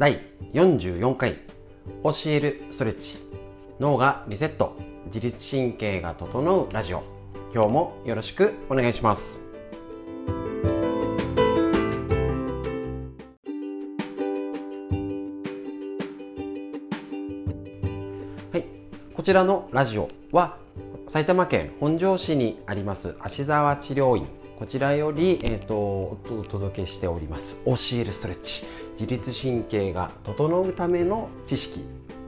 第44回教えるストレッチ。脳がリセット。自律神経が整うラジオ。今日もよろしくお願いします。はい。こちらのラジオは埼玉県本庄市にあります芦沢治療院。こちらより、えーと、お届けしております。教えるストレッチ。自律神経が整うための知識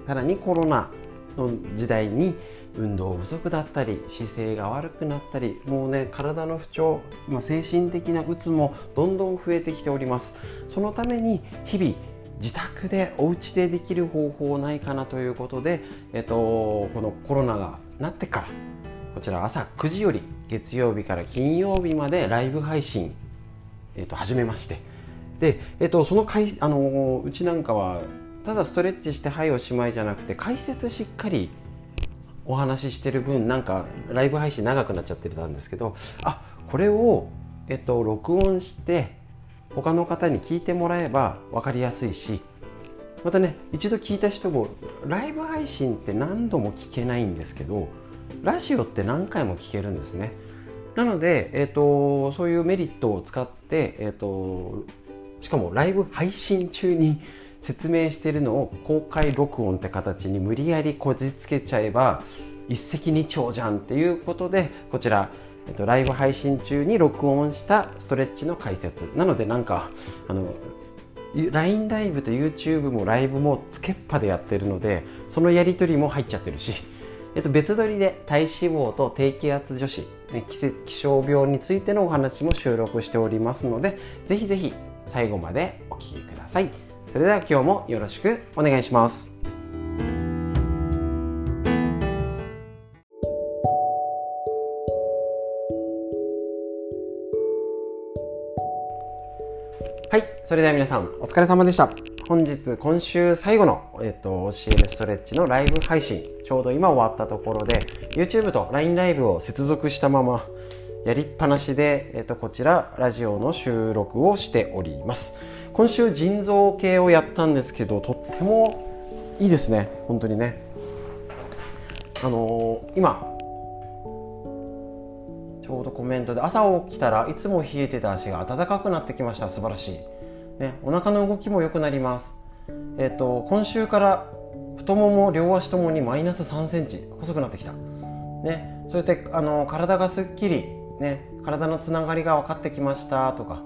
さらにコロナの時代に運動不足だったり姿勢が悪くなったりもうね体の不調、まあ、精神的なうつもどんどん増えてきております。そのために日々自宅でお家でできる方法ないかなということで、えっと、このコロナがなってからこちら朝9時より月曜日から金曜日までライブ配信、えっと、始めまして。で、えっと、そのかいあのうちなんかはただストレッチしてはいおしまいじゃなくて解説しっかりお話ししてる分なんかライブ配信長くなっちゃってたんですけどあこれを、えっと、録音して他の方に聞いてもらえば分かりやすいしまたね一度聞いた人もライブ配信って何度も聞けないんですけどラジオって何回も聞けるんですね。なので、えーと、そういうメリットを使って、えーと、しかもライブ配信中に説明しているのを公開録音って形に無理やりこじつけちゃえば一石二鳥じゃんっていうことでこちら、えっと、ライブ配信中に録音したストレッチの解説。なのでなんかあの LINE ライブと YouTube もライブもつけっぱでやってるのでそのやり取りも入っちゃってるしえっと、別撮りで体脂肪と低気圧女子、ね、気象病についてのお話も収録しておりますのでぜひぜひ最後までお聴きください。それでは今日もよろしくお願いします。はいそれでは皆さんお疲れ様でした。本日今週最後の、えっと、教えるストレッチのライブ配信ちょうど今終わったところで YouTube と LINE ライブを接続したままやりっぱなしで、えっと、こちらラジオの収録をしております。今週腎臓系をやったんですけどとってもいいですね。本当にね。あのー、今ちょうどコメントで朝起きたらいつも冷えてた足が暖かくなってきました。素晴らしい。ね、お腹の動きも良くなります。えっ、と今週から太もも両足ともにマイナス3センチ。細くなってきた。ね、そうやってあの体がすっきり、ね、体のつながりが分かってきましたとか、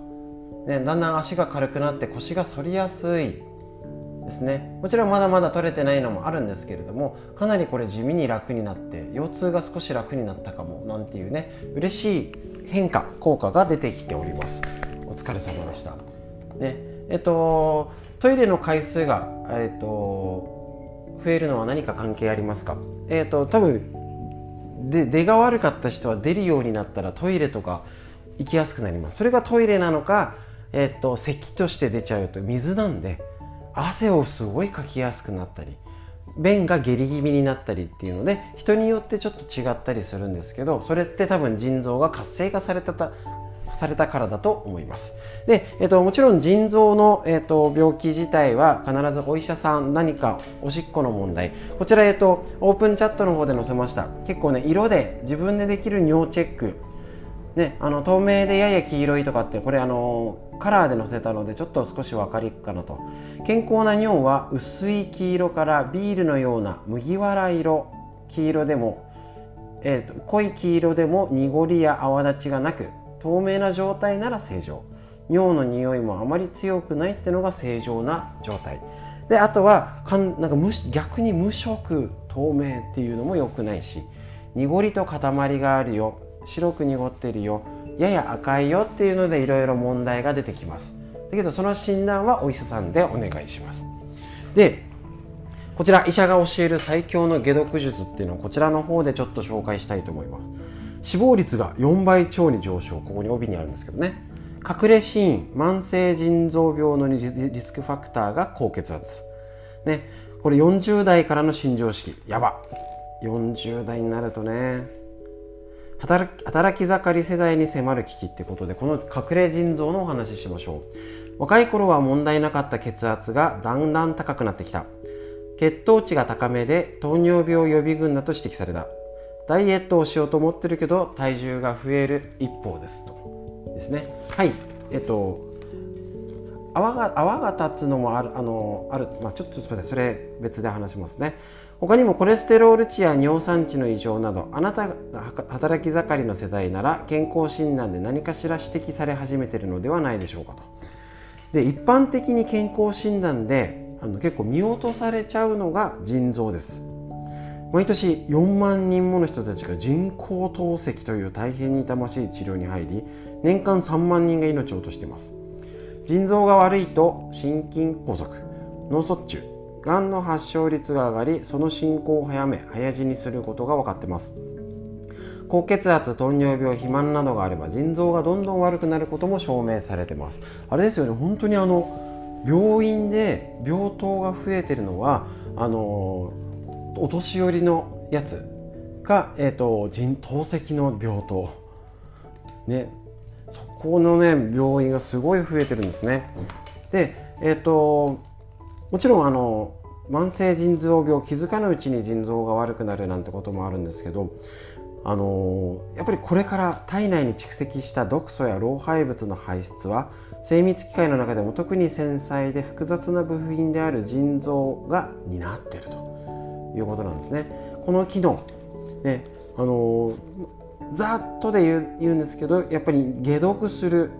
ね、だんだん足が軽くなって腰が反りやすいですね。もちろんまだまだ取れてないのもあるんですけれどもかなりこれ地味に楽になって腰痛が少し楽になったかもなんていうね嬉しい変化効果が出てきております。お疲れ様でした。ねえっと、トイレの回数が、えっと、増えるのは何か関係ありますか、えっと、多分で出が悪かった人は出るようになったらトイレとか行きやすくなります。それがトイレなのか、えっと、咳として出ちゃうと水なんで汗をすごいかきやすくなったり便が下痢気味になったりっていうので人によってちょっと違ったりするんですけどそれって多分腎臓が活性化されたされたからだと思います。で、えっと、もちろん腎臓の、えっと、病気自体は必ずお医者さん何かおしっこの問題。こちら、えっと、オープンチャットの方で載せました。結構ね色で自分でできる尿チェック。ね、あの透明でやや黄色いとかってこれあのカラーで載せたのでちょっと少し分かりくかなと。健康な尿は薄い黄色からビールのような麦わら色。黄色でも、えーと濃い黄色でも濁りや泡立ちがなく透明な状態なら正常。尿の匂いもあまり強くないってのが正常な状態。であとはかんなんか無逆に無色透明っていうのも良くないし。濁りと塊があるよ。白く濁ってるよ。やや赤いよっていうのでいろいろ問題が出てきます。だけどその診断はお医者さんでお願いします。でこちら医者が教える最強の解毒術っていうのをこちらの方でちょっと紹介したいと思います。死亡率が4倍超に上昇。ここに帯にあるんですけどね。隠れ死因慢性腎臓病のリスクファクターが高血圧ね。これ40代からの新常識。やば。40代になるとね。働き盛り世代に迫る危機ってことでこの隠れ腎臓のお話ししましょう。若い頃は問題なかった血圧がだんだん高くなってきた。血糖値が高めで糖尿病予備軍だと指摘された。ダイエットをしようと思ってるけど体重が増える一方ですと。ですね。はい。えっと泡が泡が立つのもあるあのある、まあ、ちょっとすみません。それ別で話しますね。他にもコレステロール値や尿酸値の異常などあなたが働き盛りの世代なら健康診断で何かしら指摘され始めてるのではないでしょうかと。で一般的に健康診断であの結構見落とされちゃうのが腎臓です。毎年4万人もの人たちが人工透析という大変に痛ましい治療に入り年間3万人が命を落としています。腎臓が悪いと心筋梗塞脳卒中がんの発症率が上がりその進行を早め早死にすることが分かってます。高血圧糖尿病肥満などがあれば腎臓がどんどん悪くなることも証明されてます。あれですよね。本当にあの病院で病棟が増えてるのはあのお年寄りのやつが、えーと、腎透析の病棟。ね。そこのね病院がすごい増えてるんですね。でえっ、ー、ともちろんあの慢性腎臓病気づかぬうちに腎臓が悪くなるなんてこともあるんですけどあのやっぱりこれから体内に蓄積した毒素や老廃物の排出は精密機械の中でも特に繊細で複雑な部品である腎臓が担っていると。いうことなんですね。この機能、ねあのざっとで言う言うんですけどやっぱり解毒する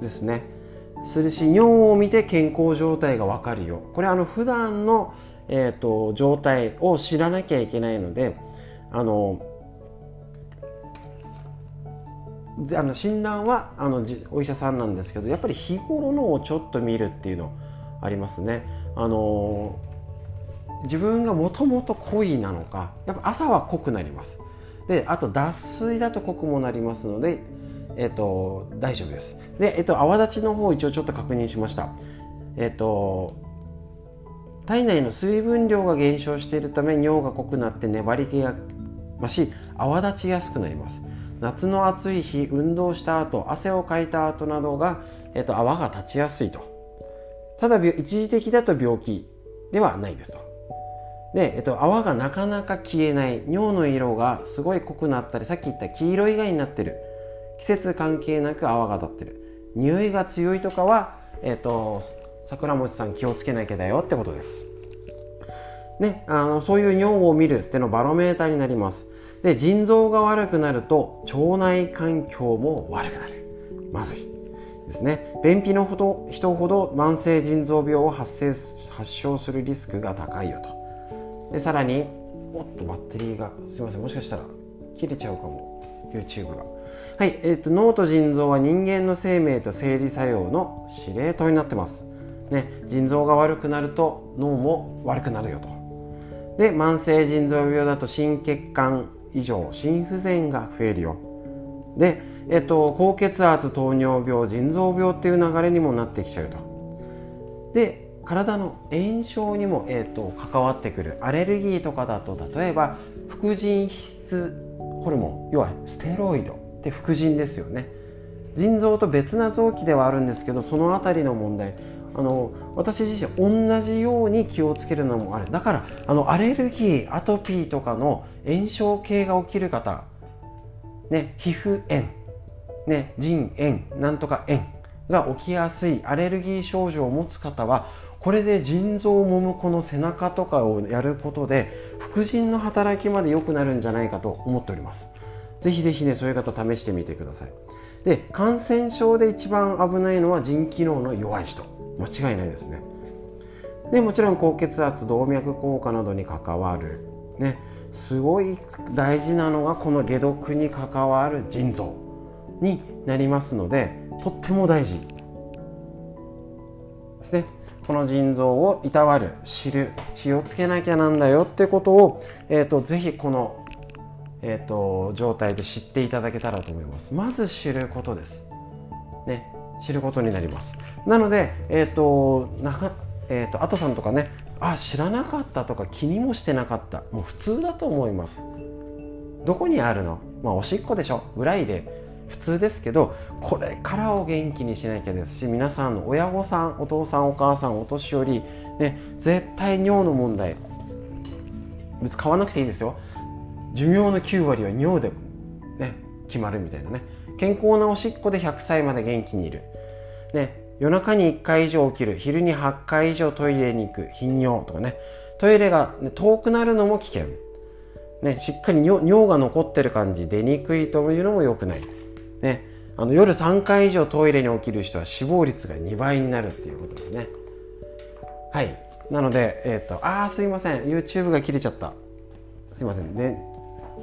ですねするし尿を見て健康状態が分かるよこれあの普段のえーと、状態を知らなきゃいけないのであのあの診断はあのお医者さんなんですけどやっぱり日頃のをちょっと見るっていうのありますね。あの自分がもともと濃いなのかやっぱ朝は濃くなります。であと脱水だと濃くもなりますのでえっ、と、大丈夫です。で、えっ、と、泡立ちの方一応ちょっと確認しました。えっ、と、体内の水分量が減少しているため尿が濃くなって粘り気が増し泡立ちやすくなります夏の暑い日運動した後汗をかいた後などが、えっと、泡が立ちやすいとただ一時的だと病気ではないですとで、えっと、泡がなかなか消えない尿の色がすごい濃くなったりさっき言った黄色以外になってる。季節関係なく泡が立ってる。匂いが強いとかは、えっと、桜餅さん気をつけなきゃだよってことです。ね、あのそういう尿を見るってのバロメーターになります。で腎臓が悪くなると腸内環境も悪くなる。まずいですね。便秘のほど人ほど慢性腎臓病を発生発症するリスクが高いよと。でさらにおっとバッテリーがすいませんもしかしたら切れちゃうかも。YouTube が。はい、えーと、脳と腎臓は人間の生命と生理作用の司令塔になってます、ね、腎臓が悪くなると脳も悪くなるよと。で慢性腎臓病だと心血管異常心不全が増えるよ。で、えっと、高血圧糖尿病腎臓病っていう流れにもなってきちゃうと。で体の炎症にも、えっと、関わってくるアレルギーとかだと例えば副腎皮質ホルモン要はステロイドで副腎ですよね。腎臓と別な臓器ではあるんですけどその辺りの問題。あの私自身同じように気をつけるのもある。だからあのアレルギーアトピーとかの炎症系が起きる方、ね、皮膚炎、ね、腎炎なんとか炎が起きやすいアレルギー症状を持つ方はこれで腎臓をもむこの背中とかをやることで副腎の働きまで良くなるんじゃないかと思っております。ぜひぜひねそういう方試してみてください。で感染症で一番危ないのは腎機能の弱い人。間違いないですね。でもちろん高血圧動脈硬化などに関わる。ね。すごい大事なのがこの解毒に関わる腎臓になりますのでとっても大事。ですね。この腎臓をいたわる知る気をつけなきゃなんだよってことを、えーと、ぜひこのえーと、状態で知っていただけたらと思います。まず知ることです。ね知ることになります。なのでえっ、ー、となかえーと、とさんとかねあ知らなかったとか気にもしてなかった。もう普通だと思います。どこにあるの？まあおしっこでしょ？ぐらいで普通ですけどこれからを元気にしなきゃですし皆さんの親御さんお父さんお母さんお年寄り、ね、絶対尿の問題別買わなくていいですよ。寿命の9割は尿で、ね、決まるみたいなね。健康なおしっこで100歳まで元気にいる、ね、夜中に1回以上起きる。昼に8回以上トイレに行く。頻尿とかね。トイレが、ね、遠くなるのも危険、ね、しっかり尿が残ってる感じ出にくいというのも良くない、ね、あの夜3回以上トイレに起きる人は死亡率が2倍になるっていうことですね。はい。なので、えーと、ああすいません。YouTube が切れちゃった。すいません。で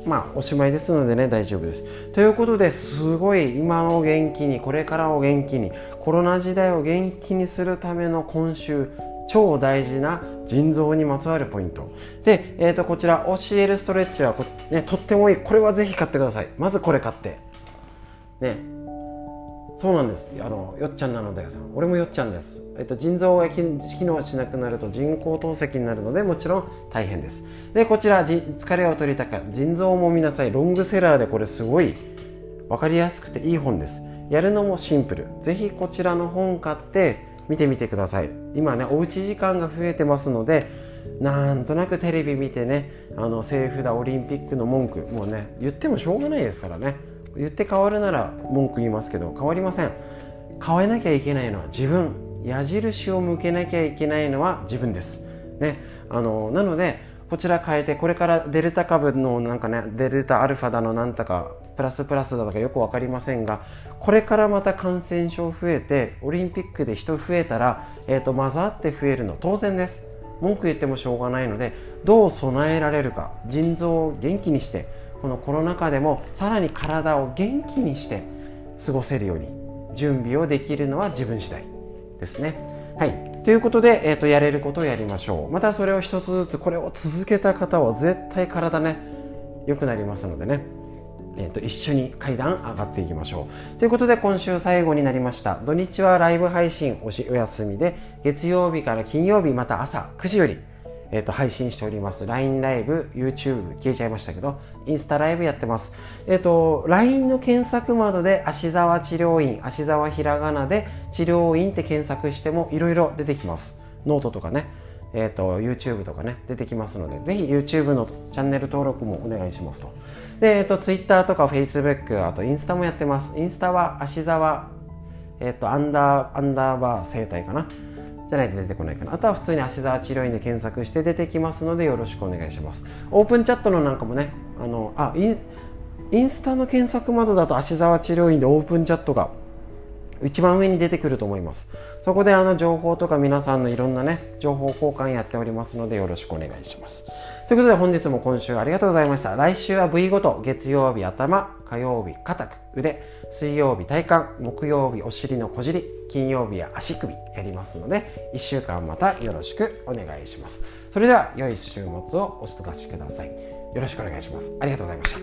まあおしまいですのでね大丈夫です。ということですごい今を元気にこれからを元気にコロナ時代を元気にするための今週超大事な腎臓にまつわるポイント。で、えー、とこちら教えるストレッチはね、とってもいい。これはぜひ買ってください。まずこれ買って。ね。そうなんです。あのよっちゃんなのだよさん。俺もよっちゃんです、えっと、腎臓が機能しなくなると人工透析になるのでもちろん大変です。でこちら疲れを取りたか腎臓も見なさい。ロングセラーでこれすごい分かりやすくていい本です。やるのもシンプル。ぜひこちらの本買って見てみてください。今ねおうち時間が増えてますのでなんとなくテレビ見てねあの政府だオリンピックの文句もうね言ってもしょうがないですからね。言って変わるなら文句言いますけど変わりません。変えなきゃいけないのは自分。矢印を向けなきゃいけないのは自分です。ね。あのなのでこちら変えてこれからデルタ株のなんかねデルタアルファだのなんとかプラスプラスだとかよく分かりませんがこれからまた感染症増えてオリンピックで人増えたら、えーと、混ざって増えるの当然です。文句言ってもしょうがないのでどう備えられるか腎臓を元気にしてこのコロナ禍でもさらに体を元気にして過ごせるように準備をできるのは自分次第ですね。はい。ということで、えーと、やれることをやりましょう。またそれを一つずつこれを続けた方は絶対体ね良くなりますのでね。えーと、一緒に階段上がっていきましょう。ということで今週最後になりました。土日はライブ配信おしお休みで月曜日から金曜日また朝9時よりえーと、配信しております。LINE LIVE YouTube 消えちゃいましたけどインスタライブやってます。えっ、ー、と LINE の検索窓で芦沢治療院芦沢ひらがなで治療院って検索してもいろいろ出てきます。ノートとかね。えーと、YouTube とかね出てきますのでぜひ YouTube のチャンネル登録もお願いしますと。で、えーと、Twitter とか Facebook あとインスタもやってます。インスタは芦沢えっ、とアンダーアンダーバー整体かな。じゃないと出てこないかな。あとは普通に芦沢治療院で検索して出てきますのでよろしくお願いします。オープンチャットのなんかもねあのあインインスタの検索窓だと芦沢治療院でオープンチャットが一番上に出てくると思います。そこであの情報とか皆さんのいろんなね情報交換やっておりますのでよろしくお願いします。ということで本日も今週ありがとうございました。来週は部位ごと月曜日頭火曜日肩腕水曜日体幹木曜日お尻の小尻金曜日は足首やりますので1週間またよろしくお願いします。それでは良い週末をお過ごしください。よろしくお願いします。ありがとうございました。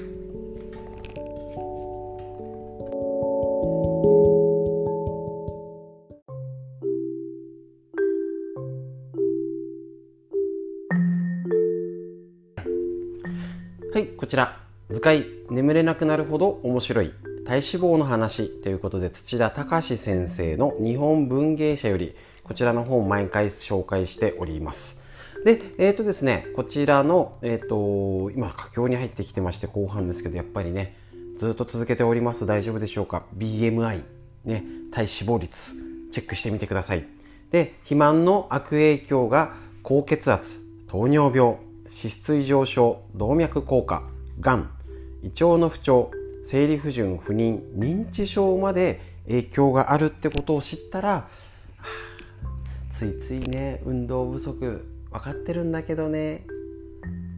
はい、こちら。図解眠れなくなるほど面白い体脂肪の話ということで土田隆先生の日本文芸社よりこちらの本を毎回紹介しております。で、えっ、ー、とですね、こちらの、えっ、ー、と、今、佳境に入ってきてまして、後半ですけど、やっぱりね、ずっと続けております。大丈夫でしょうか ?BMI、ね、体脂肪率、チェックしてみてください。で、肥満の悪影響が高血圧、糖尿病、脂質異常症動脈硬化がん胃腸の不調生理不順不妊認知症まで影響があるってことを知ったらついついね運動不足分かってるんだけどね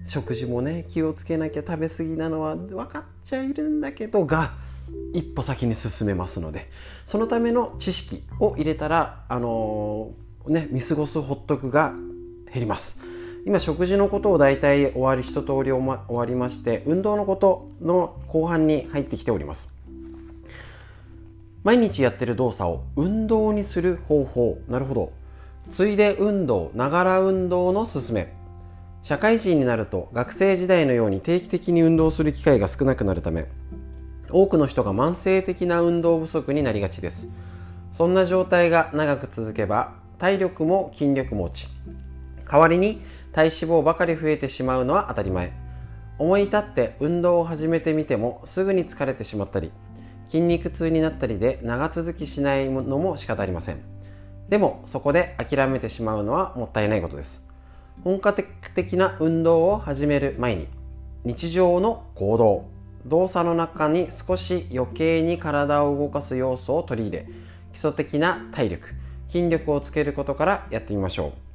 食事もね気をつけなきゃ食べ過ぎなのは分かっちゃいるんだけどが一歩先に進めますのでそのための知識を入れたらあのー、ね見過ごすほっとくが減ります。今食事のことを大体終わり一通り終わりまして運動のことの後半に入ってきております。毎日やってる動作を運動にする方法。なるほど。ついで運動ながら運動のすすめ。社会人になると学生時代のように定期的に運動する機会が少なくなるため多くの人が慢性的な運動不足になりがちです。そんな状態が長く続けば体力も筋力も落ち。代わりに体脂肪ばかり増えてしまうのは当たり前。思い立って運動を始めてみてもすぐに疲れてしまったり筋肉痛になったりで長続きしないのも仕方ありません。でもそこで諦めてしまうのはもったいないことです。本格的な運動を始める前に日常の行動動作の中に少し余計に体を動かす要素を取り入れ基礎的な体力筋力をつけることからやってみましょう。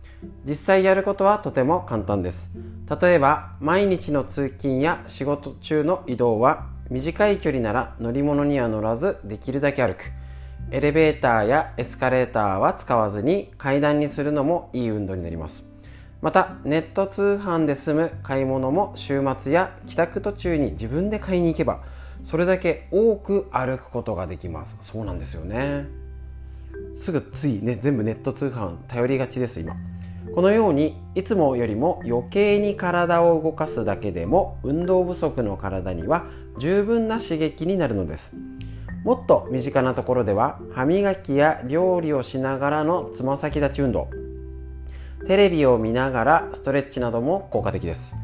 実際やることはとても簡単です。例えば毎日の通勤や仕事中の移動は短い距離なら乗り物には乗らずできるだけ歩く。エレベーターやエスカレーターは使わずに階段にするのもいい運動になります。またネット通販で済む買い物も週末や帰宅途中に自分で買いに行けばそれだけ多く歩くことができます。そうなんですよね。すぐついね全部ネット通販頼りがちです今。このようにいつもよりも余計に体を動かすだけでも運動不足の体には十分な刺激になるのです。もっと身近なところでは歯磨きや料理をしながらのつま先立ち運動。テレビを見ながらストレッチなども効果的です。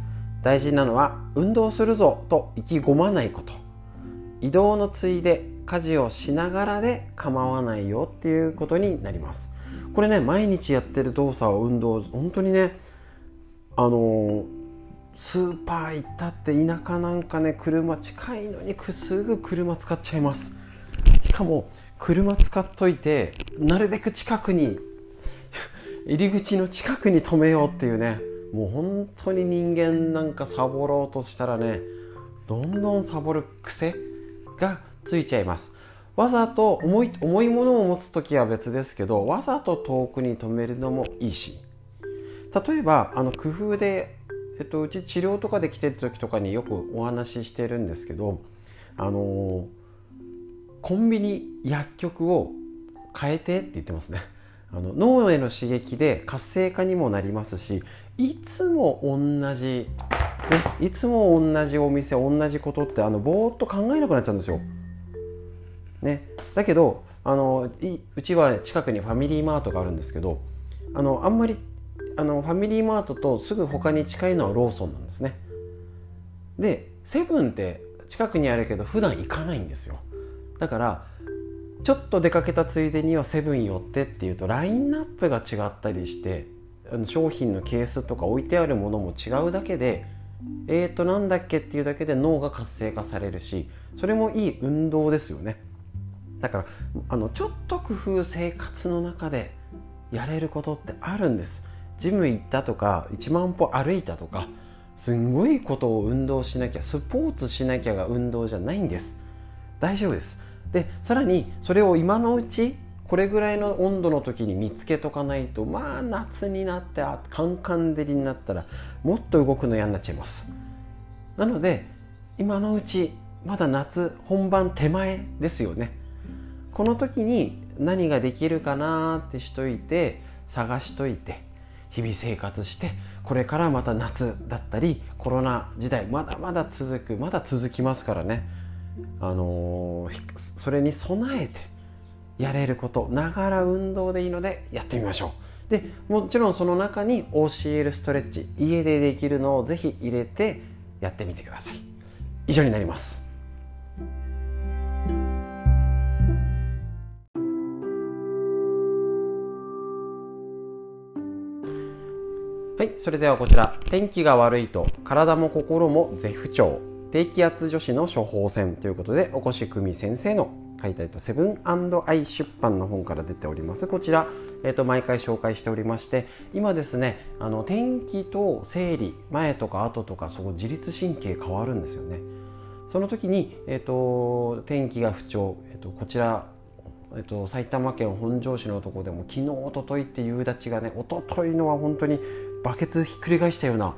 大事なのは運動するぞと意気込まないこと。移動のついで家事をしながらで構わないよっていうことになります。これね毎日やってる動作を運動本当にねあのスーパー行ったって田舎なんかね車近いのにすぐ車使っちゃいます。しかも車使っといてなるべく近くに 入り口の近くに止めようっていうねもう本当に人間なんかサボろうとしたらねどんどんサボる癖がついちゃいます。わざと重い重いものを持つ時は別ですけどわざと遠くに止めるのもいいし例えばあの工夫で、えっと、うち治療とかで来てる時とかによくお話ししてるんですけどあのコンビニ薬局を変えてって言ってますねあの脳への刺激で活性化にもなりますしいつも同じ、ね、いつも同じお店同じことってあのぼーっと考えなくなっちゃうんですよ。ね、だけどあのうちは近くにファミリーマートがあるんですけどあのあんまりあのファミリーマートとすぐ他に近いのはローソンなんですね。でセブンって近くにあるけど普段行かないんですよ。だからちょっと出かけたついでにはセブン寄ってっていうとラインナップが違ったりして商品のケースとか置いてあるものも違うだけでえーとなんだっけっていうだけで脳が活性化されるしそれもいい運動ですよねだからあのちょっと工夫生活の中でやれることってあるんです。ジム行ったとか1万歩歩いたとかすんごいことを運動しなきゃスポーツしなきゃが運動じゃないんです。大丈夫です。でさらにそれを今のうちこれぐらいの温度の時に見つけとかないとまあ夏になってカンカン照りになったらもっと動くの嫌になっちゃいます。なので今のうちまだ夏本番手前ですよねこの時に何ができるかなってしといて探しといて日々生活してこれからまた夏だったりコロナ時代まだまだ続くまだ続きますからね。あのー、それに備えてやれることながら運動でいいのでやってみましょう。でもちろんその中に OCL ストレッチ家でできるのをぜひ入れてやってみてください。以上になります。はい、それではこちら天気が悪いと体も心も絶不調。低気圧女子の処方箋ということでお越久美先生の書いたとセブンアイ出版の本から出ております。こちら、えー、と毎回紹介しておりまして今ですねあの天気と生理前とか後とかそこ自律神経変わるんですよね。その時に、えーと、天気が不調、えーと、こちらえっと、埼玉県本庄市のとこでも昨日おとといって夕立がねおとといのは本当にバケツひっくり返したような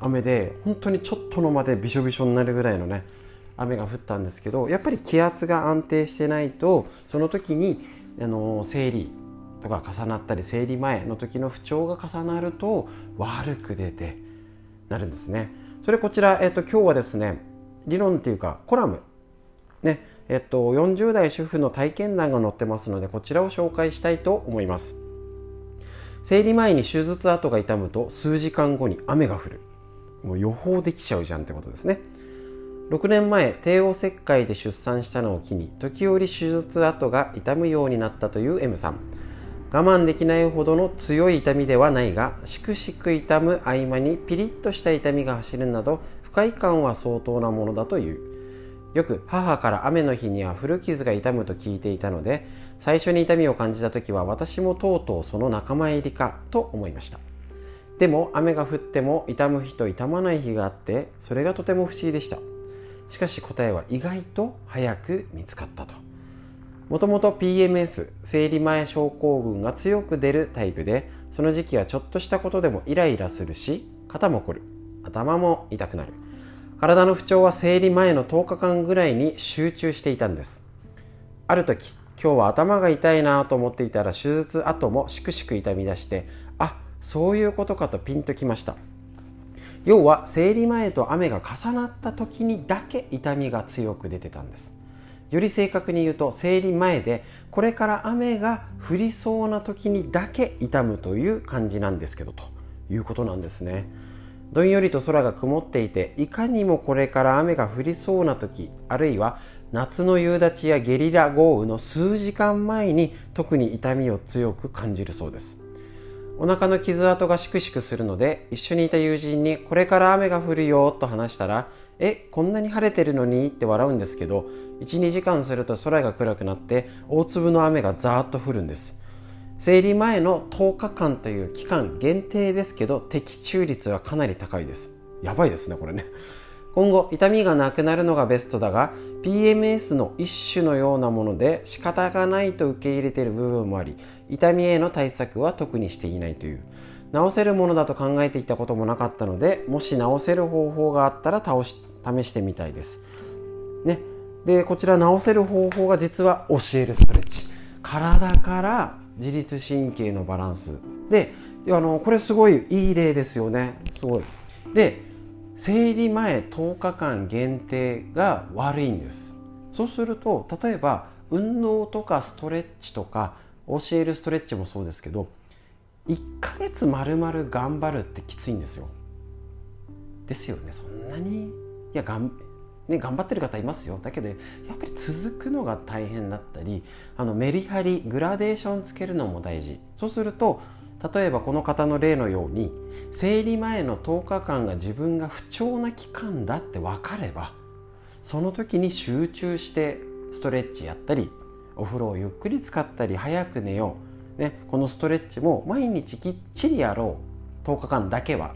雨で本当にちょっとの間でびしょびしょになるぐらいのね雨が降ったんですけどやっぱり気圧が安定してないとその時にあの生理とか重なったり生理前の時の不調が重なると悪く出てなるんですね。それこちら、えっと、今日はですね理論っていうかコラムねえっと、40代主婦の体験談が載ってますのでこちらを紹介したいと思います生理前に手術跡が痛むと数時間後に雨が降る。もう予報できちゃうじゃんってことですね。6年前帝王切開で出産したのを機に時折手術跡が痛むようになったという M さん。我慢できないほどの強い痛みではないがしくしく痛む合間にピリッとした痛みが走るなど不快感は相当なものだという。よく母から雨の日には古傷が痛むと聞いていたので最初に痛みを感じた時は私もとうとうその仲間入りかと思いました。でも雨が降っても痛む日と痛まない日があってそれがとても不思議でした。しかし答えは意外と早く見つかったと。もともと PMS 生理前症候群が強く出るタイプでその時期はちょっとしたことでもイライラするし肩も凝る頭も痛くなる。体の不調は生理前の10日間ぐらいに集中していたんです。ある時今日は頭が痛いなと思っていたら手術後もしくしく痛み出してあそういうことかとピンときました。要は生理前と雨が重なった時にだけ痛みが強く出てたんです。より正確に言うと生理前でこれから雨が降りそうな時にだけ痛むという感じなんですけどということなんですね。どんよりと空が曇っていていかにもこれから雨が降りそうな時あるいは夏の夕立やゲリラ豪雨の数時間前に特に痛みを強く感じるそうです。お腹の傷跡がしくしくするので一緒にいた友人にこれから雨が降るよと話したらえこんなに晴れてるのに？って笑うんですけど12時間すると空が暗くなって大粒の雨がザーッと降るんです。生理前の10日間という期間限定ですけど的中率はかなり高いです。やばいですねこれね。今後痛みがなくなるのがベストだが PMS の一種のようなもので仕方がないと受け入れている部分もあり痛みへの対策は特にしていないという。治せるものだと考えていたこともなかったのでもし治せる方法があったら倒し試してみたいです。ね。でこちら治せる方法が実は教えるストレッチ。体から自律神経のバランス。であのこれすごいいい例ですよね。すごい。で生理前10日間限定が悪いんです。そうすると例えば運動とかストレッチとか教えるストレッチもそうですけど1ヶ月まるまる頑張るってきついんですよ。ですよねそんなに？いやがん、ね、頑張ってる方いますよ。だけどやっぱり続くのが大変だったりあのメリハリグラデーションつけるのも大事。そうすると例えばこの方の例のように生理前の10日間が自分が不調な期間だって分かればその時に集中してストレッチやったりお風呂をゆっくり使ったり早く寝よう、ね、このストレッチも毎日きっちりやろう。10日間だけは。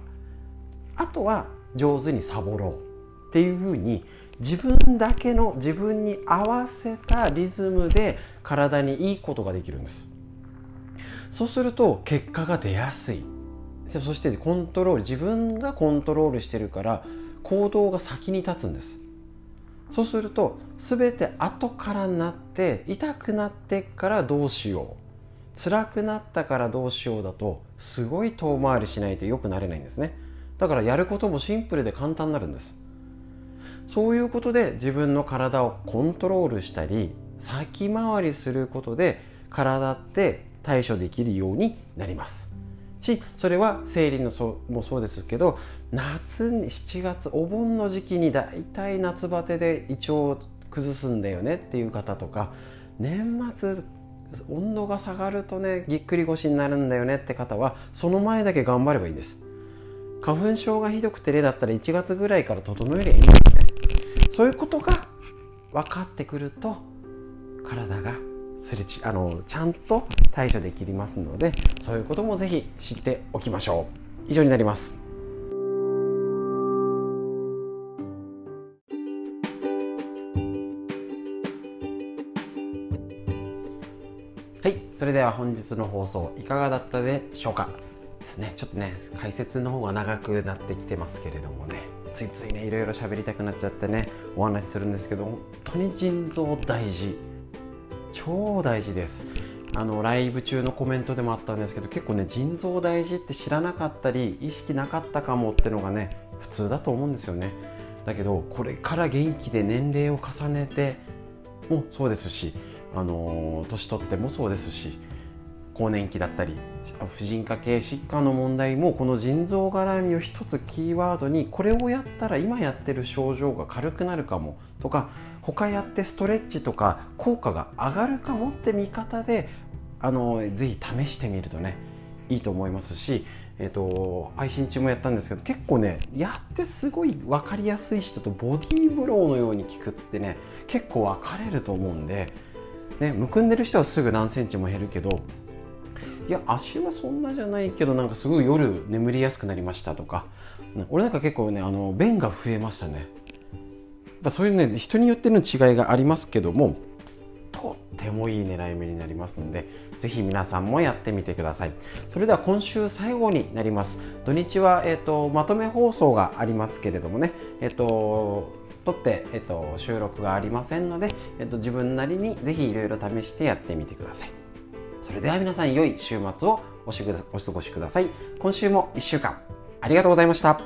あとは上手にサボろう。っていうふうに自分だけの自分に合わせたリズムで体にいいことができるんです。そうすると結果が出やすい。そしてコントロール自分がコントロールしてるから行動が先に立つんです。そうすると全て後からなって痛くなってからどうしよう。辛くなったからどうしようだとすごい遠回りしないと良くなれないんですね。だからやることもシンプルで簡単になるんです。そういうことで自分の体をコントロールしたり先回りすることで体って対処できるようになります。しそれは生理のそもそうですけど夏に7月お盆の時期にだいたい夏バテで胃腸を崩すんだよねっていう方とか年末温度が下がるとねぎっくり腰になるんだよねって方はその前だけ頑張ればいいんです。花粉症がひどくて例だったら1月ぐらいから整えりゃいいんです。そういうことが分かってくると体がすれちあのちゃんと対処できますのでそういうこともぜひ知っておきましょう。以上になります。はいそれでは本日の放送いかがだったでしょうか？ですね。ちょっとね解説の方が長くなってきてますけれどもね。ついついねいろいろ喋りたくなっちゃってねお話しするんですけど本当に腎臓大事。超大事です。あのライブ中のコメントでもあったんですけど結構ね腎臓大事って知らなかったり意識なかったかもってのがね普通だと思うんですよね。だけどこれから元気で年齢を重ねてもそうですし、あの年取ってもそうですし更年期だったり婦人科系疾患の問題もこの腎臓絡みを一つキーワードにこれをやったら今やってる症状が軽くなるかもとか他やってストレッチとか効果が上がるかもって見方であのぜひ試してみるとねいいと思いますし、えーと、配信中もやったんですけど結構ねやってすごい分かりやすい人とボディーブローのように効くってね結構分かれると思うんで、ね、むくんでる人はすぐ何センチも減るけどいや足はそんなじゃないけどなんかすごい夜眠りやすくなりましたとか。俺なんか結構ねあの便が増えましたね。そういうね人によっての違いがありますけどもとってもいい狙い目になりますのでぜひ皆さんもやってみてください。それでは今週最後になります。土日は、えーと、まとめ放送がありますけれどもね。えっ、ー、と撮って、えっ、ー、と、収録がありませんので、えっ、ー、と、自分なりにぜひいろいろ試してやってみてください。それでは皆さん良い週末をお過ごしください。今週も1週間ありがとうございました。